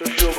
Joshua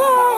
Oh.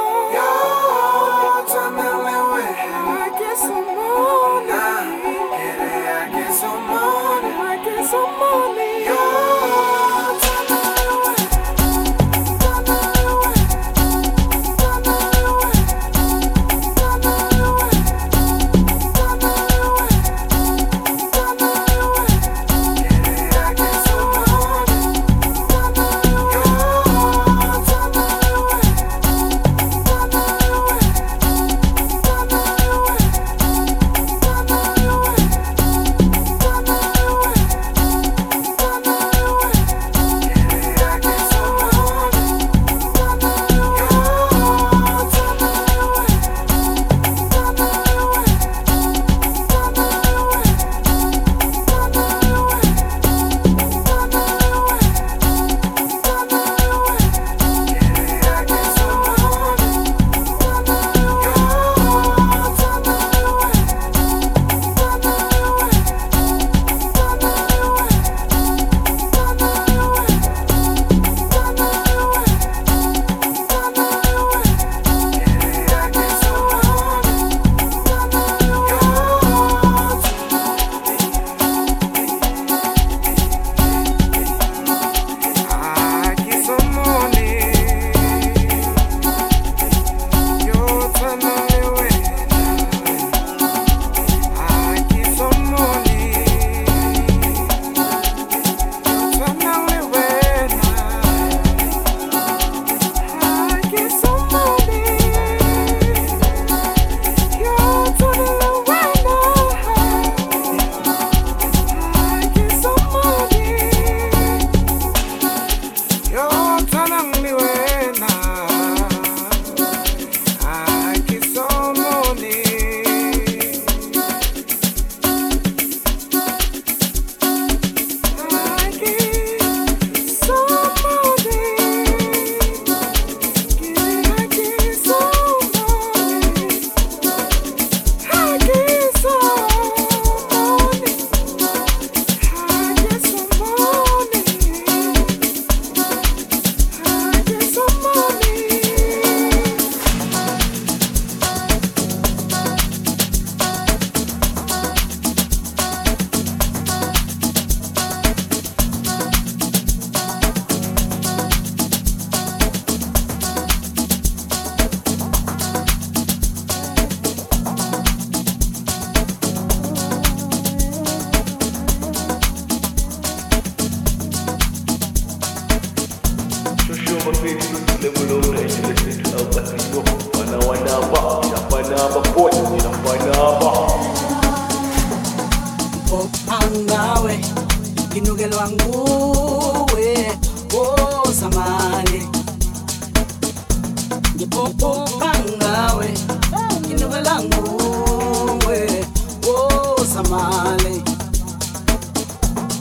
male.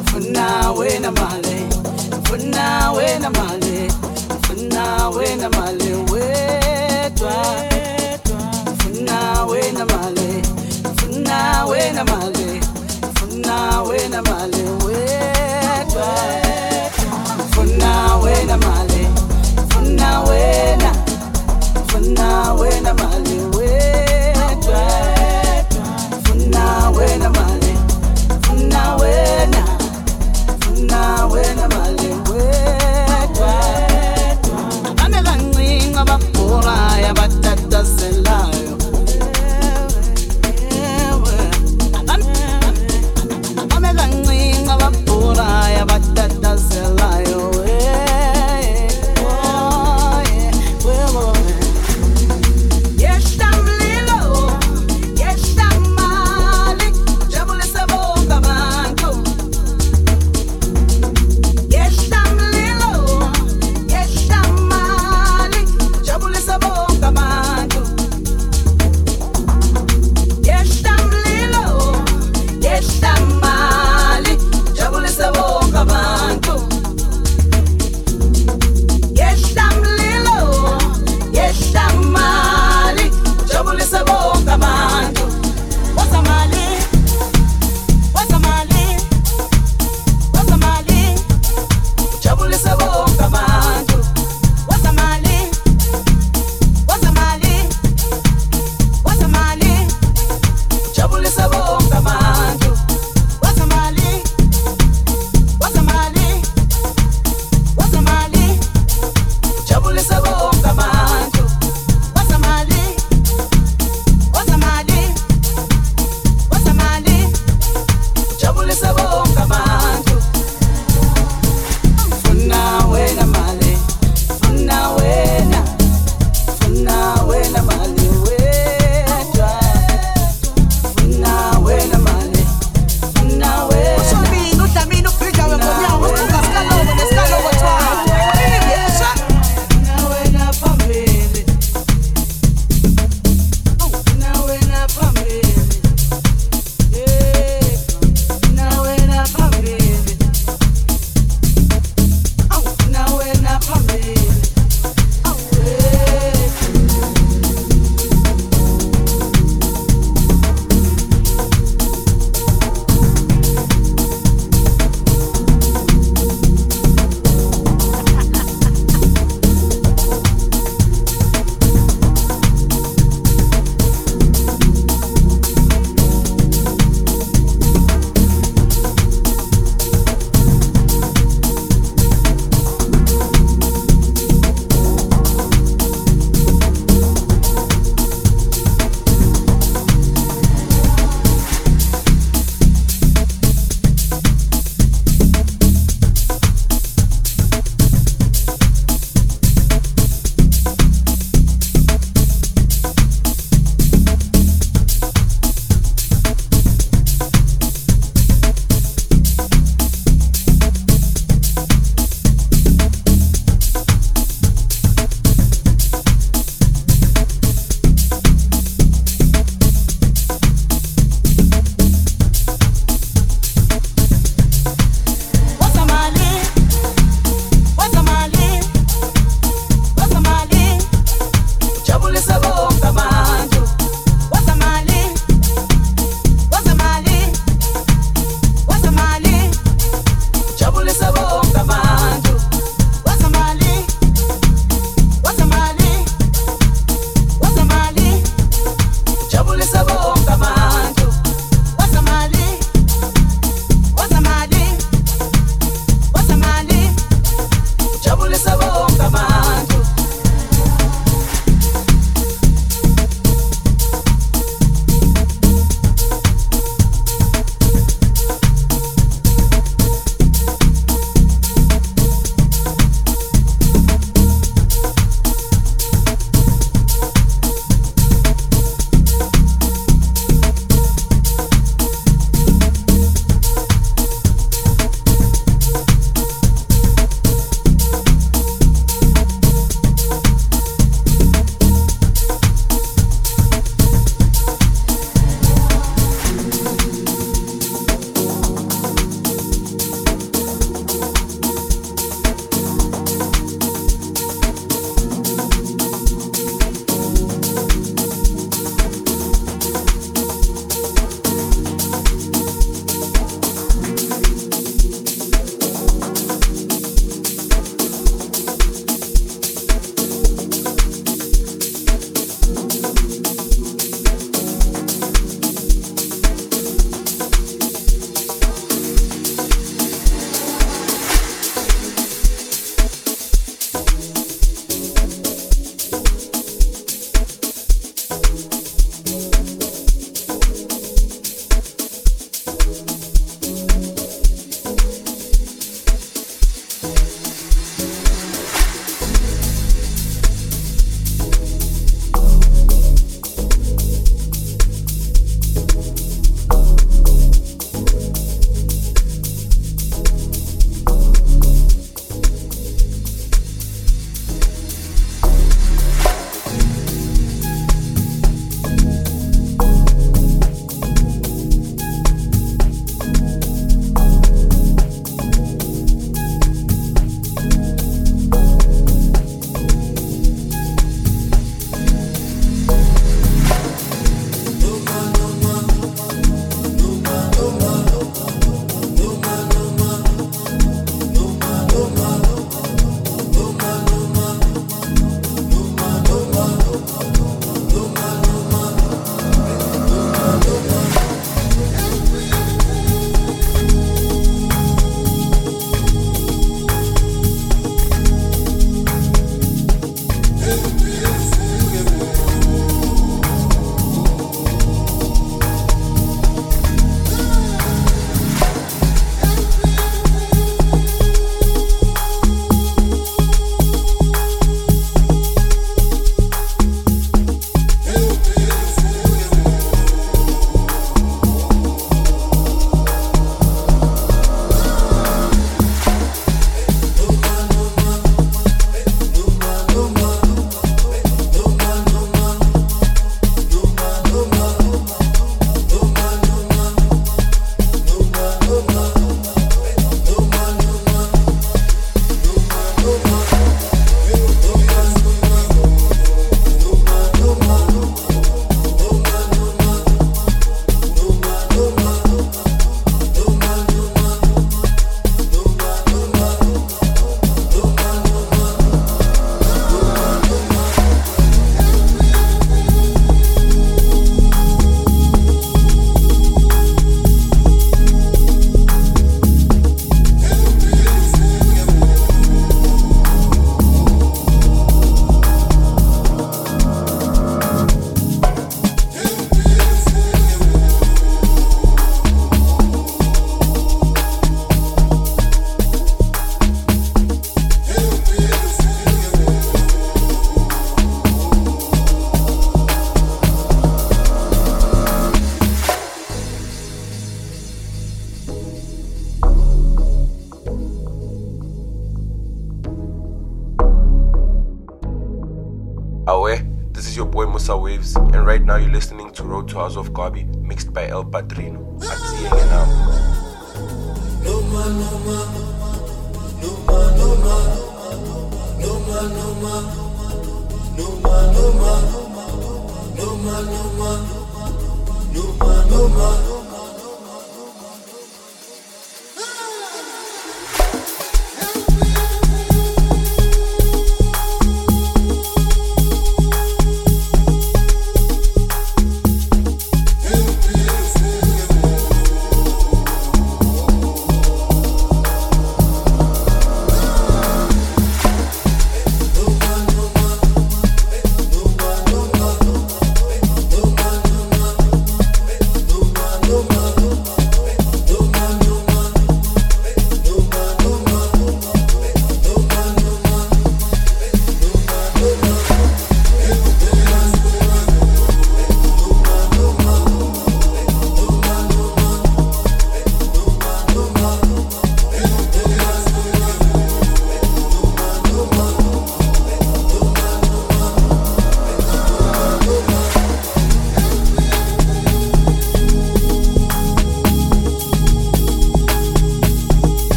Mfuna wena male. Mfuna wena male. Mfuna wena male. Wetwa mfuna wena male. When wena male. Mfuna male. Male. Male. When I'm. Waves, and right now you're listening to Road to House of Garbie, mixed by El Padrino. Um, Show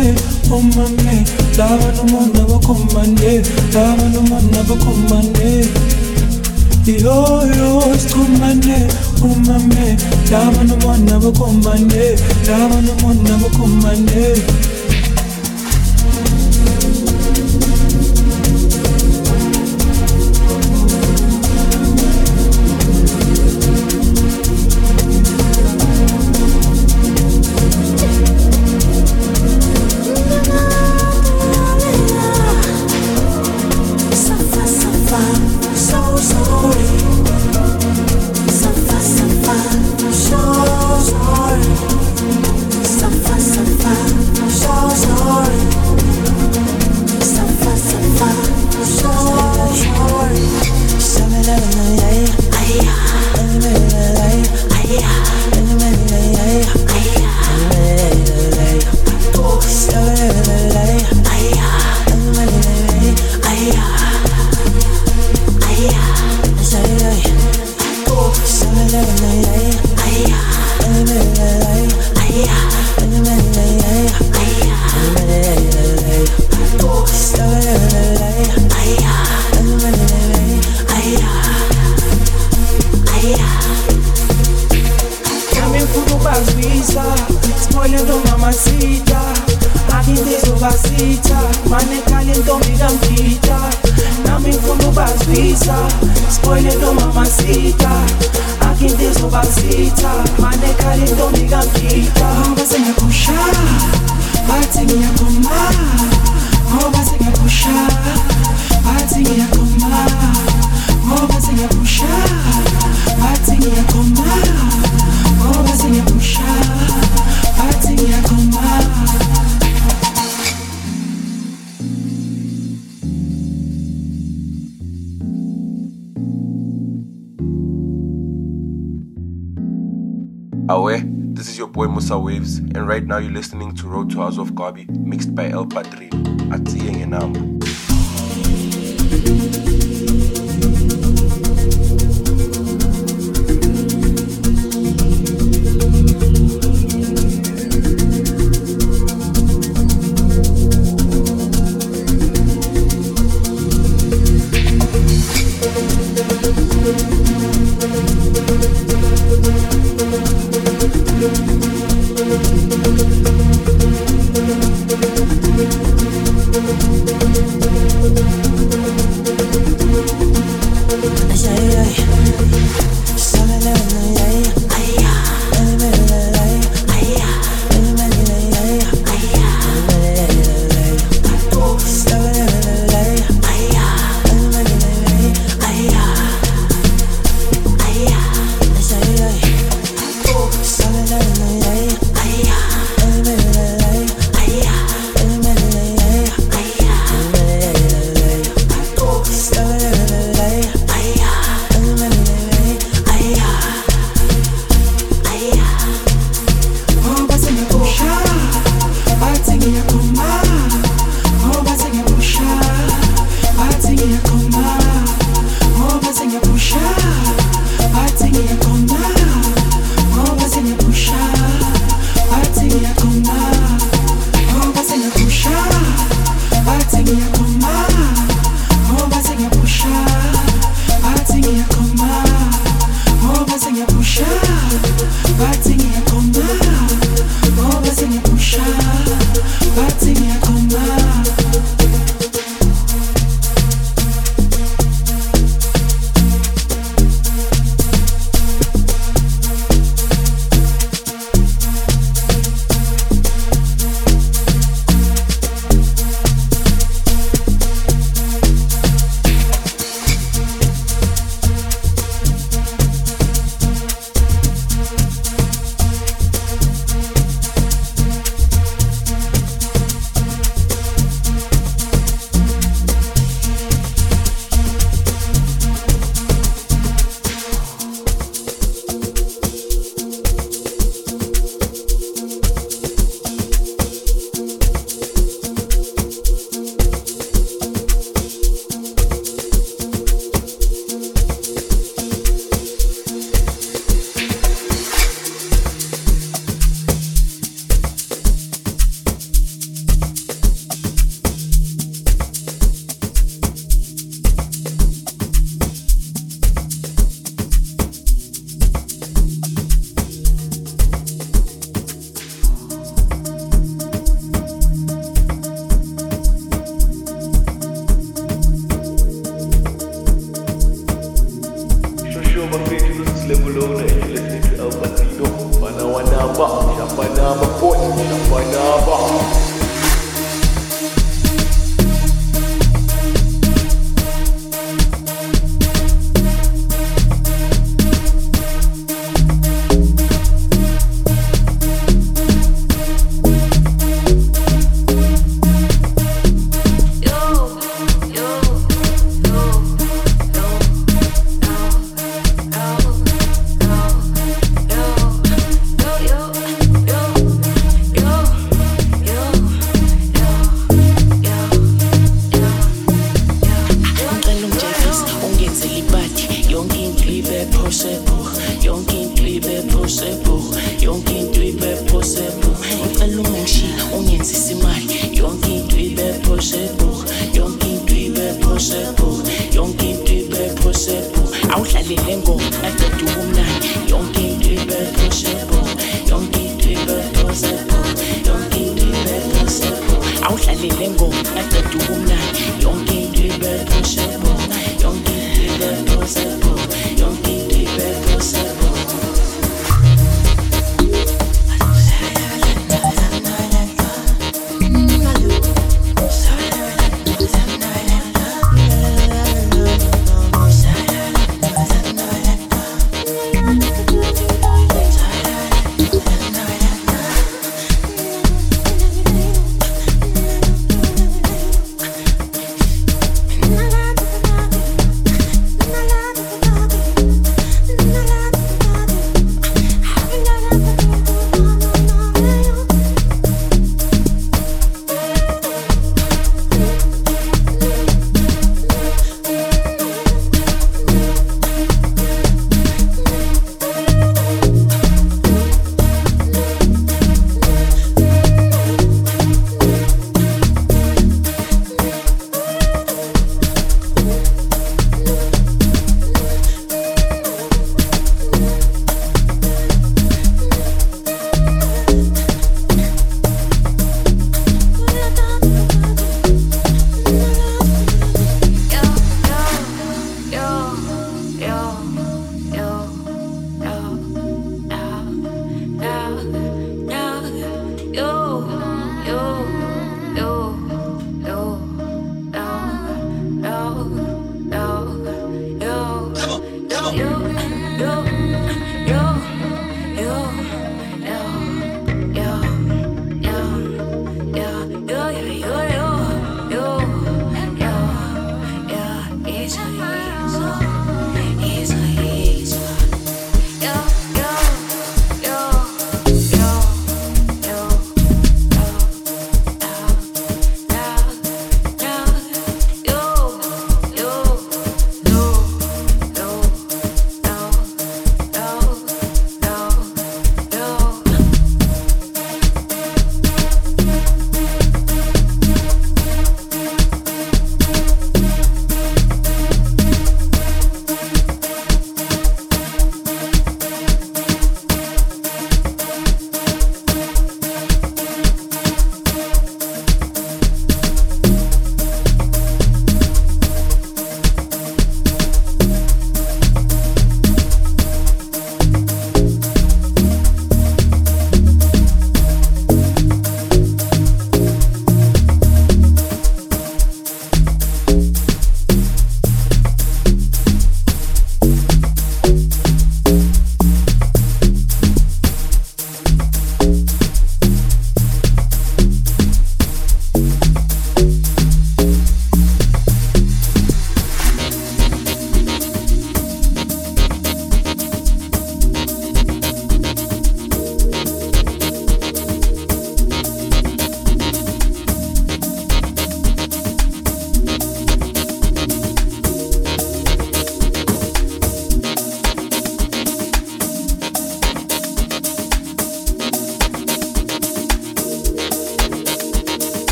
mane oh mane lava n'wana va khomane lava n'wana va khomane yoyo sikhomane oh mame lava n'wana va khomane lava n'wana va ne. mamacita, manejar en tu And right now you're listening to Road to House of Garbie, mixed by El Padrino, Atiye Ngenamba.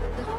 Thank